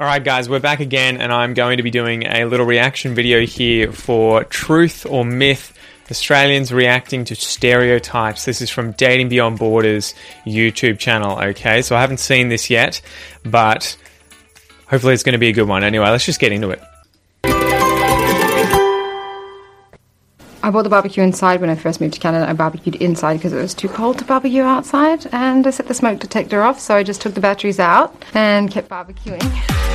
All right, guys, we're back again, and I'm going to be doing a little reaction video here for Truth or Myth Australians reacting to stereotypes. This is from Dating Beyond Borders YouTube channel, okay? So I haven't seen this yet, but hopefully it's going to be a good one. Anyway, let's just get into it. I bought the barbecue inside when I first moved to Canada. I barbecued inside because it was too cold to barbecue outside, and I set the smoke detector off, so I just took the batteries out and kept barbecuing.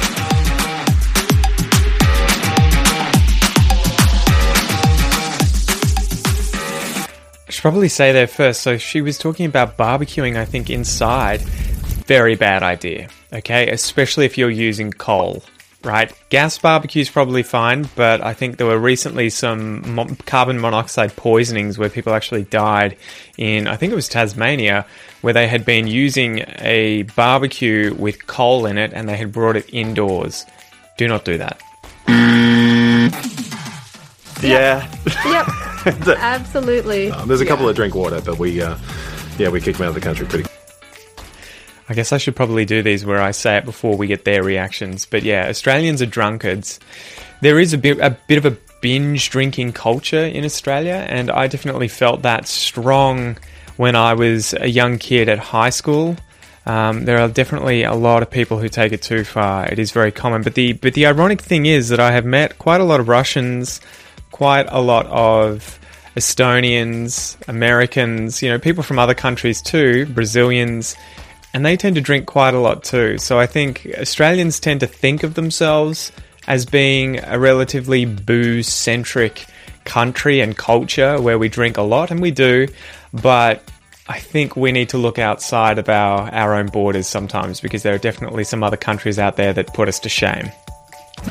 Should probably say there first. So she was talking about barbecuing, I think, inside. Very bad idea, okay? Especially if you're using coal right? Gas barbecue is probably fine, but I think there were recently some mo- carbon monoxide poisonings where people actually died in, I think it was Tasmania, where they had been using a barbecue with coal in it and they had brought it indoors. Do not do that. Mm. Yeah. Yep. Absolutely. Um, there's a couple of drink water, but we, uh, yeah, we kick them out of the country pretty. I guess I should probably do these where I say it before we get their reactions. But yeah, Australians are drunkards. There is a bit a bit of a binge drinking culture in Australia, and I definitely felt that strong when I was a young kid at high school. Um, there are definitely a lot of people who take it too far. It is very common, but the but the ironic thing is that I have met quite a lot of Russians, quite a lot of Estonians, Americans, you know, people from other countries too, Brazilians, and they tend to drink quite a lot too. So I think Australians tend to think of themselves as being a relatively booze centric country and culture where we drink a lot, and we do, but I think we need to look outside of our, our own borders sometimes because there are definitely some other countries out there that put us to shame.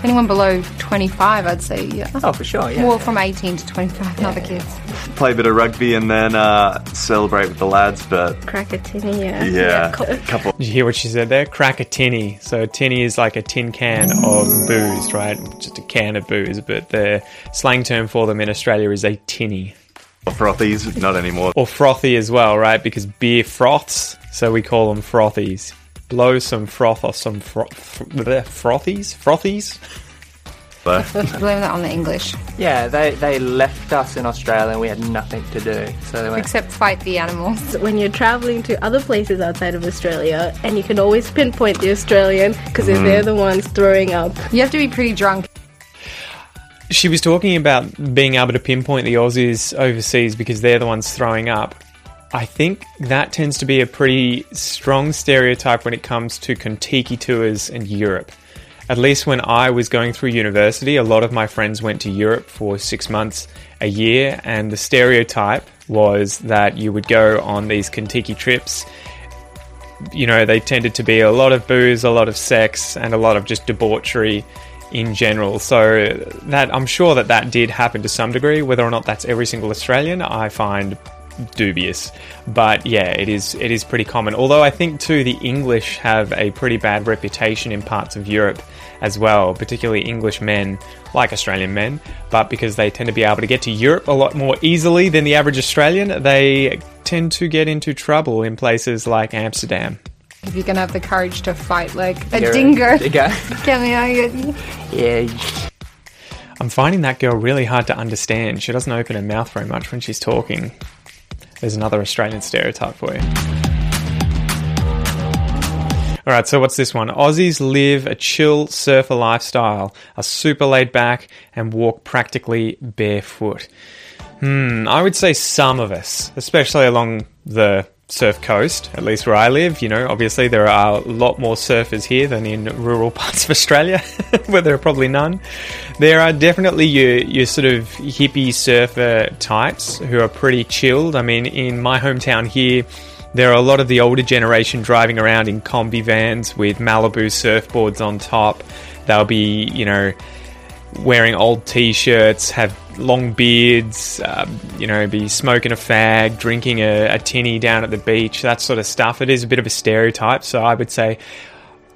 Anyone below 25, I'd say, yeah. Oh, for sure, yeah. Well, from 18 to 25, and other kids. play a bit of rugby and then uh, celebrate with the lads. But crack a tinny, yeah. yeah, Cool. a couple. Did you hear what she said there? Crack a tinny. So a tinny is like a tin can of booze, right? Just a can of booze, but the slang term for them in Australia is a tinny. Or frothies, not anymore. Or frothy as well, right? Because beer froths, so we call them frothies. Blow some froth off some fro- fr- bleh, frothies? Frothies? But Blame that on the English. Yeah, they, they left us in Australia and we had nothing to do. So they went, Except fight the animals. When you're traveling to other places outside of Australia, and you can always pinpoint the Australian because if mm. they're the ones throwing up, You have to be pretty drunk. She was talking about being able to pinpoint the Aussies overseas because they're the ones throwing up. I think that tends to be a pretty strong stereotype when it comes to Contiki tours in Europe. At least when I was going through university, a lot of my friends went to Europe for six months, a year, and the stereotype was that you would go on these Contiki trips. You know, they tended to be a lot of booze, a lot of sex, and a lot of just debauchery in general. So that I'm sure that that did happen to some degree. Whether or not that's every single Australian, I find dubious. But yeah, it is it is pretty common. Although I think too the English have a pretty bad reputation in parts of Europe as well, particularly English men like Australian men, but because they tend to be able to get to Europe a lot more easily than the average Australian, they tend to get into trouble in places like Amsterdam. If you're gonna have the courage to fight like a You're a dingo. dingo. Get me out of here. yeah, I'm finding that girl really hard to understand. She doesn't open her mouth very much when she's talking. There's another Australian stereotype for you. All right, so what's this one? Aussies live a chill surfer lifestyle, are super laid back, and walk practically barefoot. Hmm, I would say some of us, especially along the surf coast, at least where I live. You know, obviously there are a lot more surfers here than in rural parts of Australia, where there are probably none. There are definitely your, your sort of hippie surfer types who are pretty chilled. I mean, in my hometown here, there are a lot of the older generation driving around in Kombi vans with Malibu surfboards on top. They'll be, you know, wearing old t-shirts, have long beards, um, you know, be smoking a fag, drinking a, a tinny down at the beach, that sort of stuff. It is a bit of a stereotype, so I would say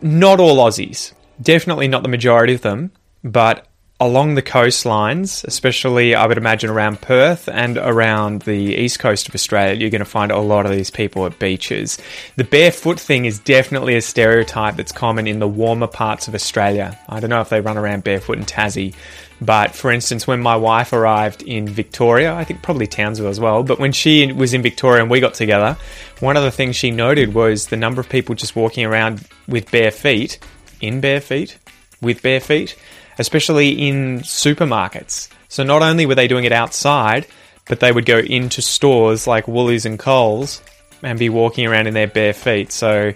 not all Aussies, definitely not the majority of them, but along the coastlines, especially I would imagine around Perth and around the east coast of Australia, you're going to find a lot of these people at beaches. The barefoot thing is definitely a stereotype that's common in the warmer parts of Australia. I don't know if they run around barefoot in Tassie, but for instance, when my wife arrived in Victoria, I think probably Townsville as well, but when she was in Victoria and we got together, one of the things she noted was the number of people just walking around with bare feet, in bare feet, with bare feet especially in supermarkets. So not only were they doing it outside, but they would go into stores like Woolies and Coles and be walking around in their bare feet. So,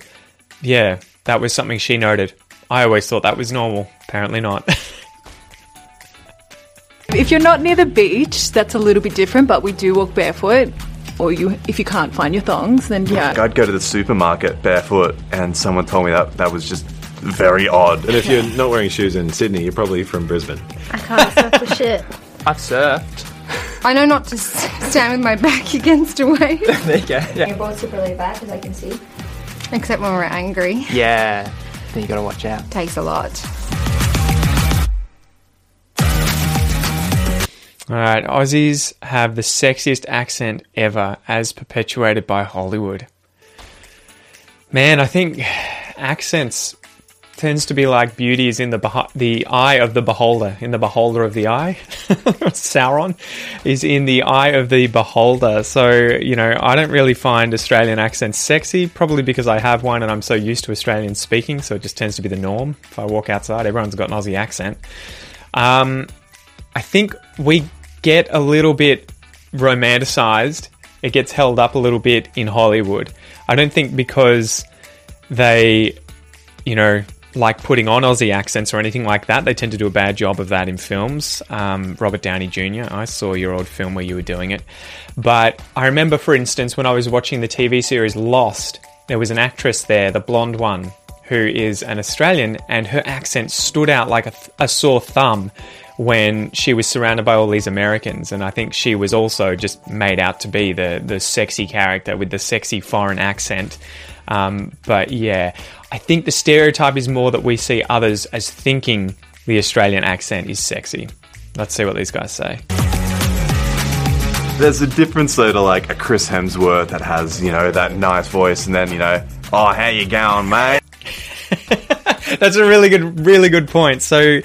yeah, that was something she noted. I always thought that was normal. Apparently not. if you're not near the beach, that's a little bit different, but we do walk barefoot. Or you, if you can't find your thongs, then yeah. I'd go to the supermarket barefoot, and someone told me that that was just very odd. And if you're not wearing shoes in Sydney, you're probably from Brisbane. I can't surf for shit. I've surfed. I know not to s- stand with my back against a wave, there you go. Yeah. You're both super laid back, as I can see. except when we're angry. yeah. Then you gotta watch out. Takes a lot. All right, Aussies have the sexiest accent ever, as perpetuated by Hollywood. Man, I think accents tends to be like beauty is in the beho- the eye of the beholder, in the beholder of the eye. Sauron is in the eye of the beholder. So you know, I don't really find Australian accents sexy, probably because I have one and I'm so used to Australian speaking, so it just tends to be the norm. If I walk outside, everyone's got an Aussie accent. Um, I think we get a little bit romanticized. It gets held up a little bit in Hollywood. I don't think because they, you know, like putting on Aussie accents or anything like that. They tend to do a bad job of that in films. Um, Robert Downey Jr., I saw your old film where you were doing it. But I remember, for instance, when I was watching the TV series Lost, there was an actress there, the blonde one, who is an Australian, and her accent stood out like a, th- a sore thumb when she was surrounded by all these Americans. And I think she was also just made out to be the, the sexy character with the sexy foreign accent. Um, but yeah, I think the stereotype is more that we see others as thinking the Australian accent is sexy. Let's see what these guys say. There's a difference though to like a Chris Hemsworth that has, you know, that nice voice and then, you know, oh, how you going, mate? That's a really good, really good point. So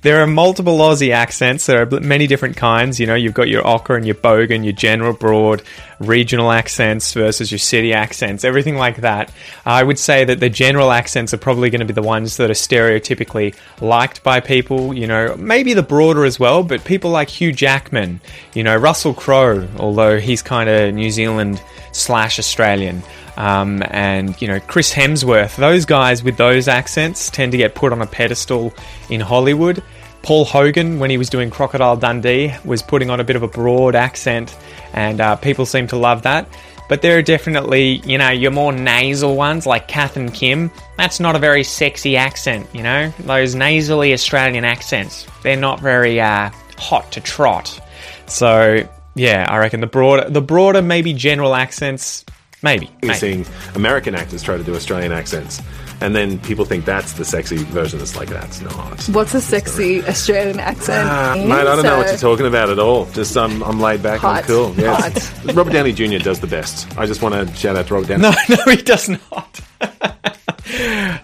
there are multiple Aussie accents. There are many different kinds. You know, you've got your ocker and your bogan, your general broad, regional accents versus your city accents, everything like that. I would say that the general accents are probably going to be the ones that are stereotypically liked by people. You know, maybe the broader as well, but people like Hugh Jackman, you know, Russell Crowe, although he's kind of New Zealand slash Australian. Um, and you know Chris Hemsworth, those guys with those accents tend to get put on a pedestal in Hollywood. Paul Hogan, when he was doing Crocodile Dundee, was putting on a bit of a broad accent, and uh, people seem to love that. But there are definitely, you know, your more nasal ones like Kath and Kim. That's not a very sexy accent, you know. Those nasally Australian accents, they're not very uh, hot to trot. So yeah, I reckon the broader, the broader, maybe general accents Maybe. You're maybe. seeing American actors try to do Australian accents, and then people think that's the sexy version. It's like that's not. What's a sexy Australian accent? Ah, mate, I don't know what you're talking about at all. Just um, I'm laid back. Hot. I'm cool. Yeah, Hot. Robert Downey Jr. does the best. I just want to shout out to Robert Downey. No, no, he does not.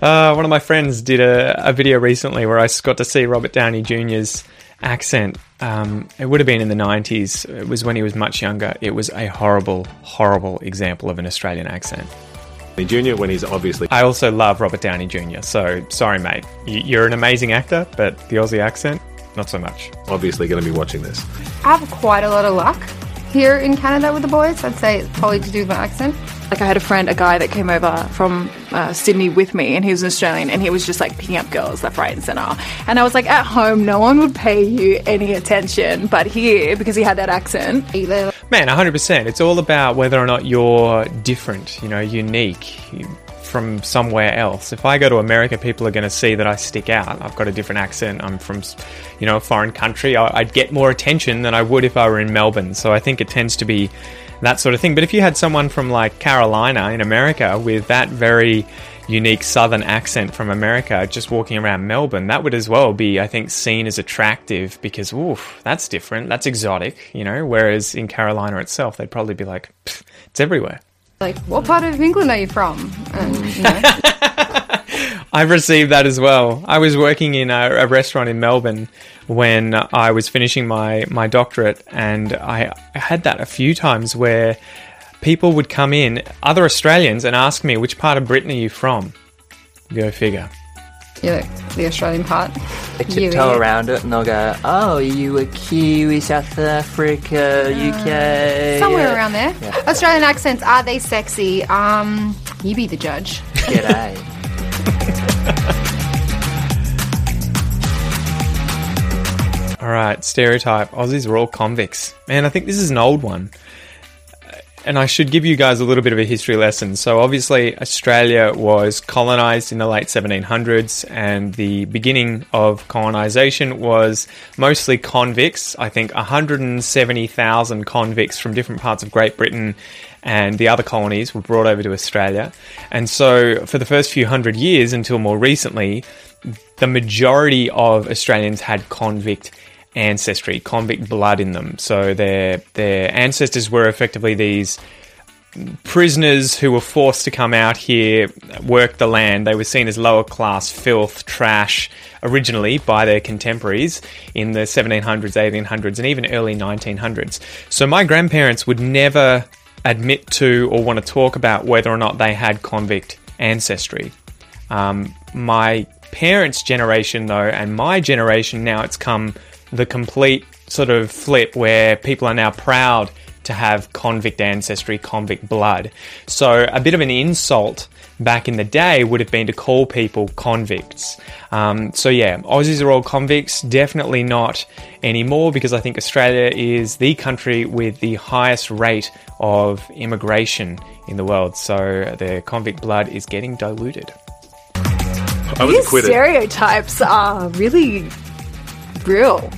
uh, one of my friends did a, a video recently where I got to see Robert Downey Jr.'s accent. Um, it would have been in the 90s. It was when he was much younger. It was a horrible, horrible example of an Australian accent. Jr. when he's obviously I also love Robert Downey Jr., so sorry, mate. You're an amazing actor, but the Aussie accent, not so much. obviously going to be watching this. I have quite a lot of luck here in Canada with the boys. I'd say it's probably to do with my accent. Like I had a friend, a guy that came over from uh, Sydney with me, and he was an Australian, and he was just like picking up girls left, right, and centre. And I was like, at home, no one would pay you any attention, but here, because he had that accent, Either Man, 100%. It's all about whether or not you're different, you know, unique from somewhere else. If I go to America, people are going to see that I stick out. I've got a different accent. I'm from, you know, a foreign country. I- I'd get more attention than I would if I were in Melbourne. So I think it tends to be that sort of thing. But if you had someone from like Carolina in America with that very unique southern accent from America just walking around Melbourne, that would as well be, I think, seen as attractive because, oof, that's different, that's exotic, you know. Whereas in Carolina itself, they'd probably be like, it's everywhere. Like, what part of England are you from? And, you know, I've received that as well. I was working in a, a restaurant in Melbourne when I was finishing my, my doctorate, and I, I had that a few times where people would come in, other Australians, and ask me, which part of Britain are you from? Go figure. you're the Australian part. They You tiptoe idiot. around it and they'll go, "Oh, you a Kiwi, South Africa, UK?" Somewhere around there. Australian accents, are they sexy? Um, you be the judge. G'day. All right, stereotype. Aussies are all convicts. Man, I think this is an old one. And I should give you guys a little bit of a history lesson. So, obviously, Australia was colonized in the late 1700s, and the beginning of colonization was mostly convicts. I think 170,000 convicts from different parts of Great Britain and the other colonies were brought over to Australia. And so, for the first few hundred years until more recently, the majority of Australians had convict ancestry, convict blood in them. So their their ancestors were effectively these prisoners who were forced to come out here, work the land. They were seen as lower class filth, trash, originally by their contemporaries in the 1700s, 1800s, and even early 1900s. So my grandparents would never admit to or want to talk about whether or not they had convict ancestry. Um, my parents' generation, though, and my generation now, it's come the complete sort of flip where people are now proud to have convict ancestry, convict blood. So, a bit of an insult back in the day would have been to call people convicts. Um, so, yeah, Aussies are all convicts. Definitely not anymore because I think Australia is the country with the highest rate of immigration in the world. So, the convict blood is getting diluted. I was These acquitted. stereotypes are really real.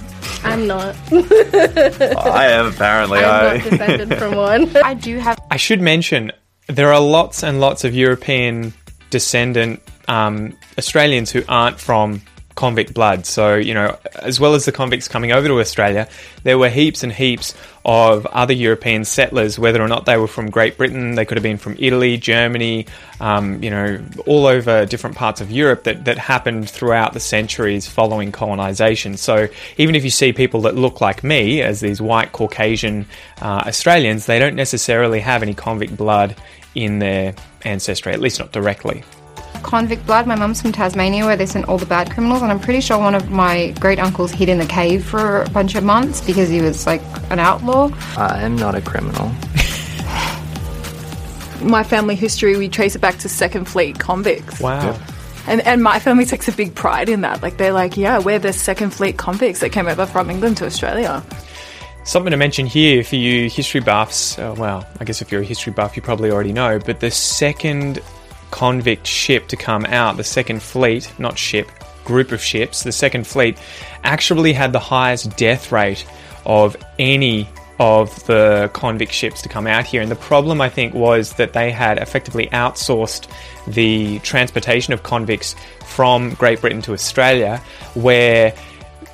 I'm not. I am apparently. I'm I, not defended from one. I do have I should mention there are lots and lots of European descendant um, Australians who aren't from convict blood. So, you know, as well as the convicts coming over to Australia, there were heaps and heaps of other European settlers, whether or not they were from Great Britain, they could have been from Italy, Germany, um, you know, all over different parts of Europe that, that happened throughout the centuries following colonisation. So even if you see people that look like me as these white Caucasian uh, Australians, they don't necessarily have any convict blood in their ancestry, at least not directly. Convict blood. My mum's from Tasmania where they sent all the bad criminals, and I'm pretty sure one of my great uncles hid in a cave for a bunch of months because he was like an outlaw. I am not a criminal. My family history, we trace it back to Second Fleet convicts. Wow. And, and my family takes a big pride in that. Like, they're like, yeah, we're the Second Fleet convicts that came over from England to Australia. Something to mention here for you history buffs. Uh, well, I guess if you're a history buff, you probably already know. But the second convict ship to come out, the second fleet, not ship, group of ships, the second fleet actually had the highest death rate of any of the convict ships to come out here. And the problem, I think, was that they had effectively outsourced the transportation of convicts from Great Britain to Australia, where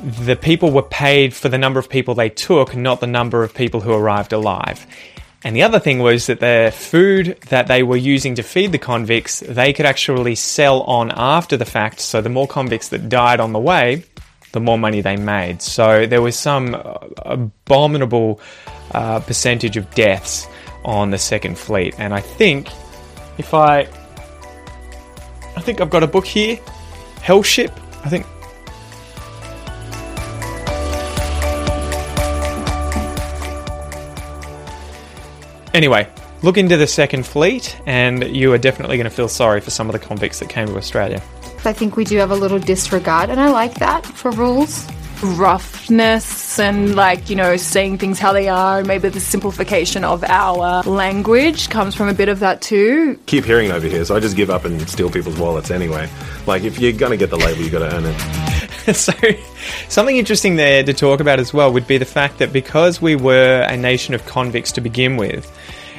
the people were paid for the number of people they took, not the number of people who arrived alive. And the other thing was that the food that they were using to feed the convicts, they could actually sell on after the fact. So the more convicts that died on the way, the more money they made. So there was some uh, abominable uh, percentage of deaths on the second fleet. And I think if I, I think I've got a book here, Hellship. I think Anyway, look into the second fleet, and you are definitely going to feel sorry for some of the convicts that came to Australia. I think we do have a little disregard, and I like that for rules. Roughness and, like, you know, saying things how they are, and maybe the simplification of our language comes from a bit of that too. Keep hearing it over here, so I just give up and steal people's wallets anyway. Like, if you're gonna get the label, you gotta earn it. so, something interesting there to talk about as well would be the fact that because we were a nation of convicts to begin with,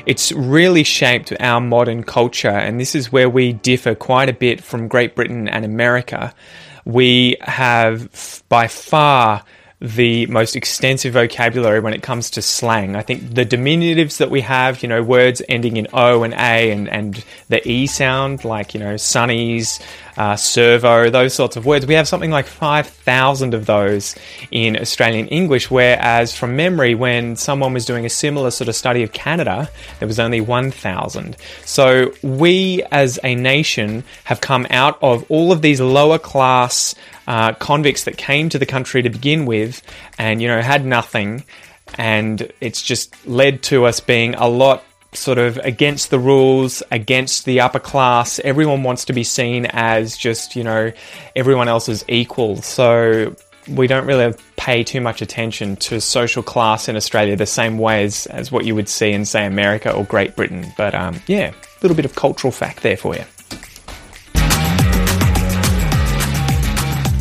it's really shaped our modern culture, and this is where we differ quite a bit from Great Britain and America. We have by far the most extensive vocabulary when it comes to slang. I think the diminutives that we have, you know, words ending in O and A and, and the E sound, like, you know, sunnies, uh, servo, those sorts of words, we have something like 5,000 of those in Australian English, whereas from memory, when someone was doing a similar sort of study of Canada, there was only 1,000. So we as a nation have come out of all of these lower class uh, convicts that came to the country to begin with and, you know, had nothing. And it's just led to us being a lot sort of against the rules, against the upper class. Everyone wants to be seen as just, you know, everyone else is equal. So we don't really pay too much attention to social class in Australia the same way as, as what you would see in, say, America or Great Britain. But um, yeah, a little bit of cultural fact there for you.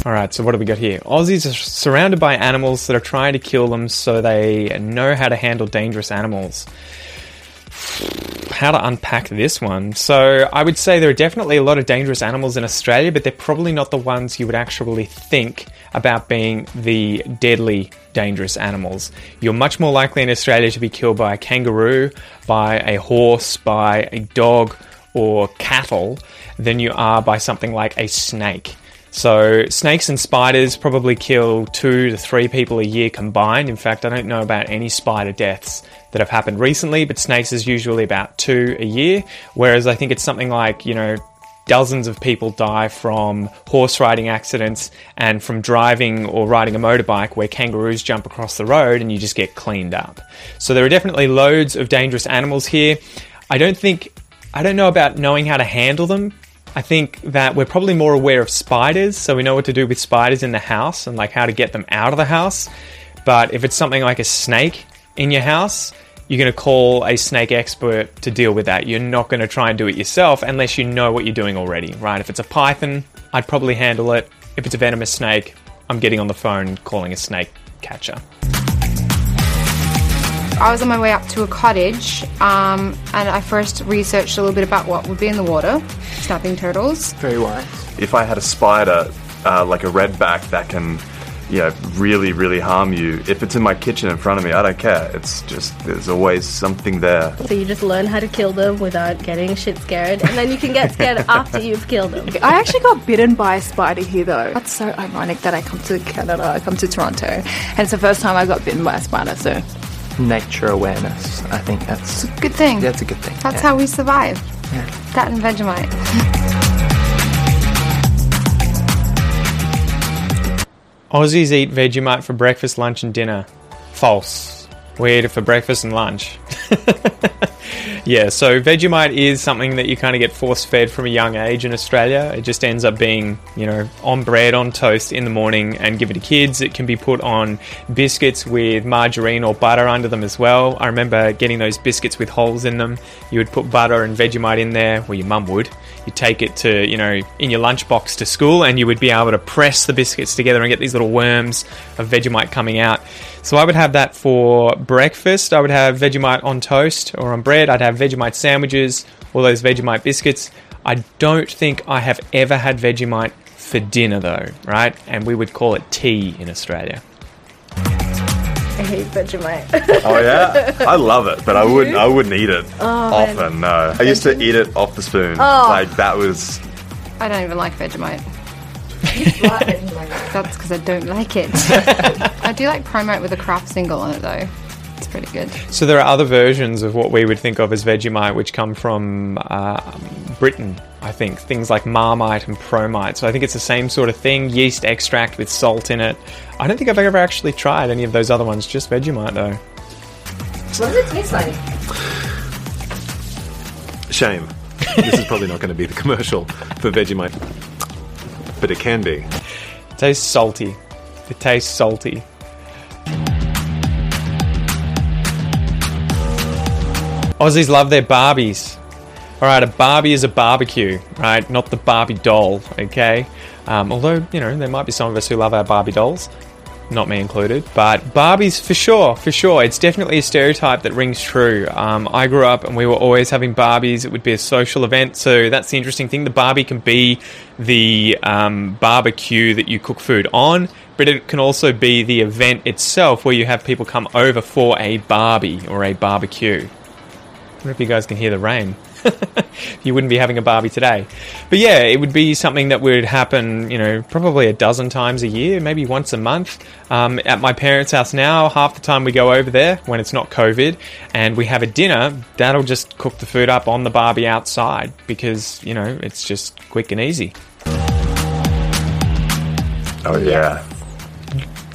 All right, so what do we got here? Aussies are surrounded by animals that are trying to kill them so they know how to handle dangerous animals. How to unpack this one? So, I would say there are definitely a lot of dangerous animals in Australia, but they're probably not the ones you would actually think about being the deadly dangerous animals. You're much more likely in Australia to be killed by a kangaroo, by a horse, by a dog, or cattle than you are by something like a snake. So, snakes and spiders probably kill two to three people a year combined. In fact, I don't know about any spider deaths that have happened recently, but snakes is usually about two a year. Whereas I think it's something like, you know, dozens of people die from horse riding accidents and from driving or riding a motorbike where kangaroos jump across the road and you just get cleaned up. So, there are definitely loads of dangerous animals here. I don't think, I don't know about knowing how to handle them I think that we're probably more aware of spiders, so we know what to do with spiders in the house and like how to get them out of the house. But if it's something like a snake in your house, you're going to call a snake expert to deal with that. You're not going to try and do it yourself unless you know what you're doing already, right? If it's a python, I'd probably handle it. If it's a venomous snake, I'm getting on the phone calling a snake catcher. I was on my way up to a cottage um, and I first researched a little bit about what would be in the water snapping turtles. Very wise. If I had a spider, uh, like a redback that can, you know, really, really harm you, if it's in my kitchen in front of me, I don't care. It's just, there's always something there. So you just learn how to kill them without getting shit scared, and then you can get scared after you've killed them. I actually got bitten by a spider here though. That's so ironic that I come to Canada, I come to Toronto, and it's the first time I got bitten by a spider, so Nature awareness. I think that's a Good thing. that's a good thing. That's yeah. how we survive. Yeah. That and Vegemite. Aussies eat Vegemite for breakfast, lunch, and dinner. False. We eat it for breakfast and lunch. yeah, so Vegemite is something that you kind of get force fed from a young age in Australia. It just ends up being, you know, on bread, on toast in the morning and given to kids. It can be put on biscuits with margarine or butter under them as well. I remember getting those biscuits with holes in them. You would put butter and Vegemite in there, well, your mum would. You take it to, you know, in your lunchbox to school and you would be able to press the biscuits together and get these little worms of Vegemite coming out. So I would have that for breakfast. I would have Vegemite on toast or on bread. I'd have Vegemite sandwiches, all those Vegemite biscuits. I don't think I have ever had Vegemite for dinner though, right? And we would call it tea in Australia. I hate Vegemite. Oh yeah, I love it, but I wouldn't. I wouldn't eat it oh, often. No, I used to eat it off the spoon. Oh. Like that was. I don't even like Vegemite. That's because I don't like it. I do like Promite with a Kraft single on it though. It's pretty good. So there are other versions of what we would think of as Vegemite, which come from uh, Britain. I think things like Marmite and Promite. So I think it's the same sort of thing. Yeast extract with salt in it. I don't think I've ever actually tried any of those other ones. Just Vegemite though. What does it taste like? Shame. this is probably not going to be the commercial for Vegemite, but it can be. It tastes salty. It tastes salty. Aussies love their Barbies. All right, a Barbie is a barbecue, right? Not the Barbie doll, okay? Um, although, you know, there might be some of us who love our Barbie dolls. not me included. But Barbies for sure, for sure. It's definitely a stereotype that rings true. Um, I grew up and we were always having Barbies. It would be a social event, so that's the interesting thing. The Barbie can be the um, barbecue that you cook food on, but it can also be the event itself where you have people come over for a Barbie or a barbecue. I wonder if you guys can hear the rain. you wouldn't be having a Barbie today. But yeah, it would be something that would happen, you know, probably a dozen times a year, maybe once a month. Um, at my parents' house now, half the time we go over there when it's not COVID and we have a dinner, dad'll just cook the food up on the Barbie outside because, you know, it's just quick and easy. Oh yeah.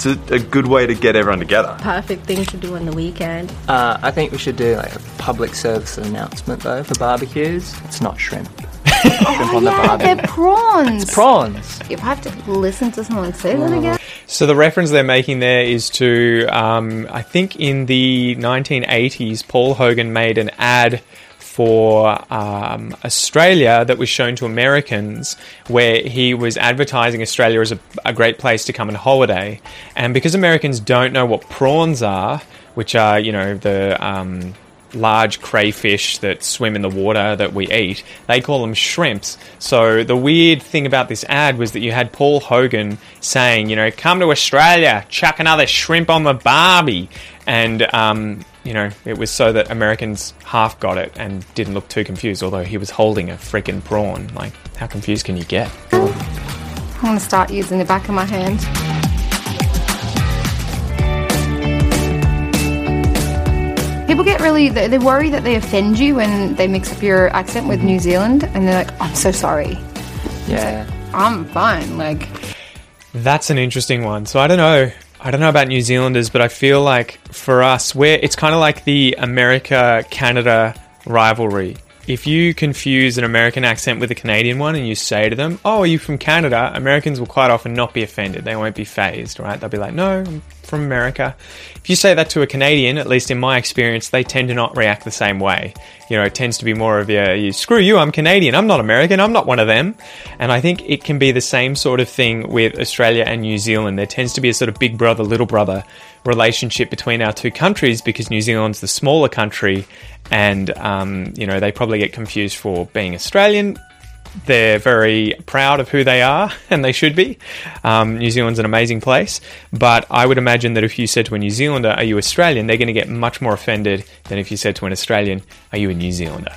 It's a, a good way to get everyone together. Perfect thing to do on the weekend. Uh, I think we should do like a public service announcement though for barbecues. It's not shrimp. shrimp on yeah, barbie. they're prawns. It's prawns. If I have to listen to someone say that again. So the reference they're making there is to, um, I think in the 1980s, Paul Hogan made an ad for um, Australia that was shown to Americans, where he was advertising Australia as a, a great place to come and holiday. And because Americans don't know what prawns are, which are you know the um, large crayfish that swim in the water that we eat, they call them shrimps. So the weird thing about this ad was that you had Paul Hogan saying, you know, come to Australia, chuck another shrimp on the Barbie. And, um, you know, it was so that Americans half got it and didn't look too confused, although he was holding a freaking prawn. Like, how confused can you get? I'm going to start using the back of my hand. People get really, they they worry that they offend you when they mix up your accent with New Zealand and they're like, I'm so sorry. Yeah. I'm fine. Like, That's an interesting one. So I don't know. I don't know about New Zealanders, but I feel like for us, where it's kind of like the America Canada rivalry. If you confuse an American accent with a Canadian one and you say to them, Oh, are you from Canada? Americans will quite often not be offended. They won't be fazed, right? They'll be like, No, I'm from America. If you say that to a Canadian, at least in my experience, they tend to not react the same way. You know, it tends to be more of a, you, screw you, I'm Canadian, I'm not American, I'm not one of them. And I think it can be the same sort of thing with Australia and New Zealand. There tends to be a sort of big brother, little brother relationship between our two countries because New Zealand's the smaller country and, um, you know, they probably get confused for being Australian. They're very proud of who they are, and they should be. Um, New Zealand's an amazing place, but I would imagine that if you said to a New Zealander, Are you Australian? they're going to get much more offended than if you said to an Australian, Are you a New Zealander?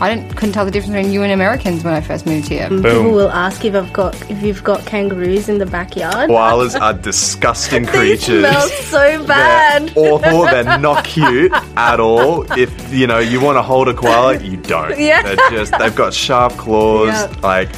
I didn't, couldn't tell the difference between you and Americans when I first moved here. People will ask if I've got if you've got kangaroos in the backyard. Koalas are disgusting creatures. They creatures. smell so bad. They're awful. They're not cute at all. If you know you want to hold a koala, you don't. Yeah. They're just they've got sharp claws. Yeah. Like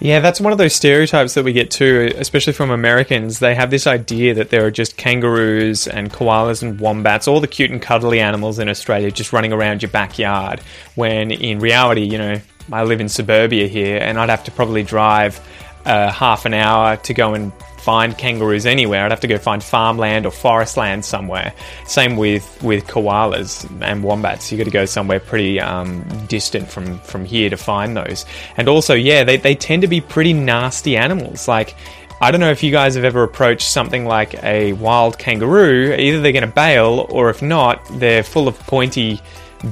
Yeah, that's one of those stereotypes that we get too, especially from Americans. They have this idea that there are just kangaroos and koalas and wombats, all the cute and cuddly animals in Australia just running around your backyard. When in reality, you know, I live in suburbia here and I'd have to probably drive uh, half an hour to go and find kangaroos anywhere. I'd have to go find farmland or forest land somewhere. Same with, with koalas and wombats. You've got to go somewhere pretty um, distant from, from here to find those. And also, yeah, they, they tend to be pretty nasty animals. Like, I don't know if you guys have ever approached something like a wild kangaroo. Either they're going to bail, or if not, they're full of pointy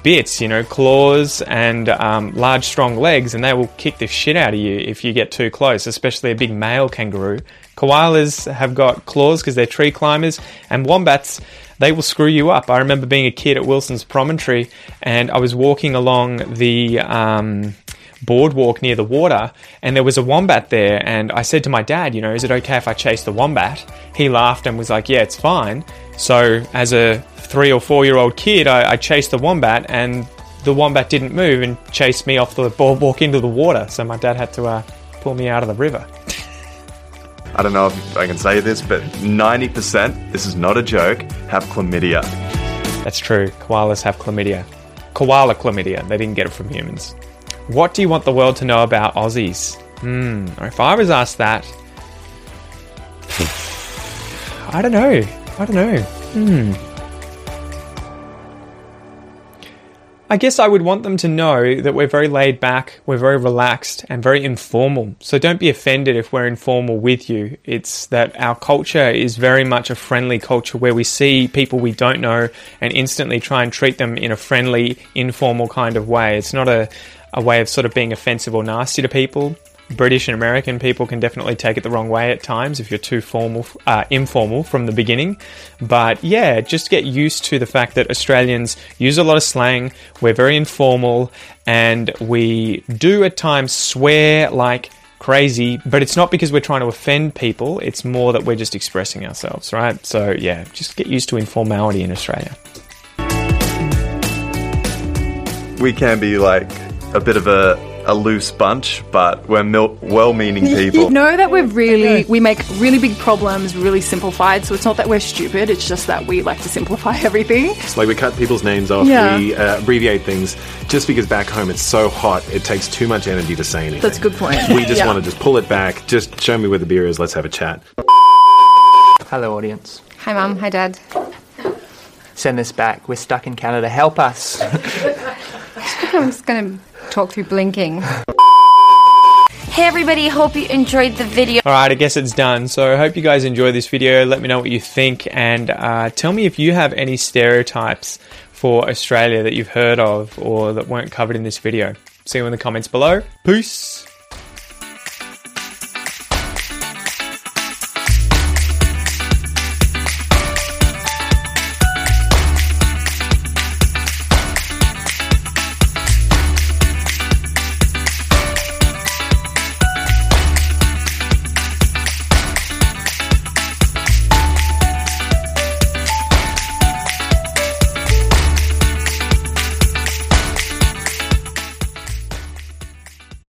bits, you know, claws and um, large, strong legs, and they will kick the shit out of you if you get too close, especially a big male kangaroo. Koalas have got claws because they're tree climbers, and wombats, they will screw you up. I remember being a kid at Wilson's Promontory, and I was walking along the. Um, boardwalk near the water and there was a wombat there and I said to my dad, you know, is it okay if I chase the wombat? He laughed and was like, yeah, it's fine. So as a three or four year old kid, I, I chased the wombat and the wombat didn't move and chased me off the boardwalk into the water. So my dad had to uh, pull me out of the river. I don't know if I can say this, but ninety percent, this is not a joke, have chlamydia. That's true. Koalas have chlamydia. Koala chlamydia. They didn't get it from humans. What do you want the world to know about Aussies? Hmm. If I was asked that, I don't know. I don't know. Hmm. I guess I would want them to know that we're very laid back, we're very relaxed, and very informal. So don't be offended if we're informal with you. It's that our culture is very much a friendly culture where we see people we don't know and instantly try and treat them in a friendly, informal kind of way. It's not a, a way of sort of being offensive or nasty to people. British and American people can definitely take it the wrong way at times if you're too formal, uh, informal from the beginning. But yeah, just get used to the fact that Australians use a lot of slang. We're very informal, and we do at times swear like crazy. But it's not because we're trying to offend people. It's more that we're just expressing ourselves, right? So yeah, just get used to informality in Australia. We can be like a bit of a, a loose bunch, but we're mil- well-meaning people. know that we're really we make really big problems really simplified so it's not that we're stupid it's just that we like to simplify everything It's like we cut people's names off, Yeah. we uh, abbreviate things, just because back home it's so hot, it takes too much energy to say anything. That's a good point. We just Yeah. want to just pull it back, just show me where the beer is, let's have a chat. Hello, audience. Hi, mom. Hi, Dad. Send this back. We're stuck in Canada. Help us. I'm just going to talk through blinking. Hey everybody, hope you enjoyed the video. All right, I guess it's done. So I hope you guys enjoyed this video. Let me know what you think and uh, tell me if you have any stereotypes for Australia that you've heard of or that weren't covered in this video. See you in the comments below. Peace.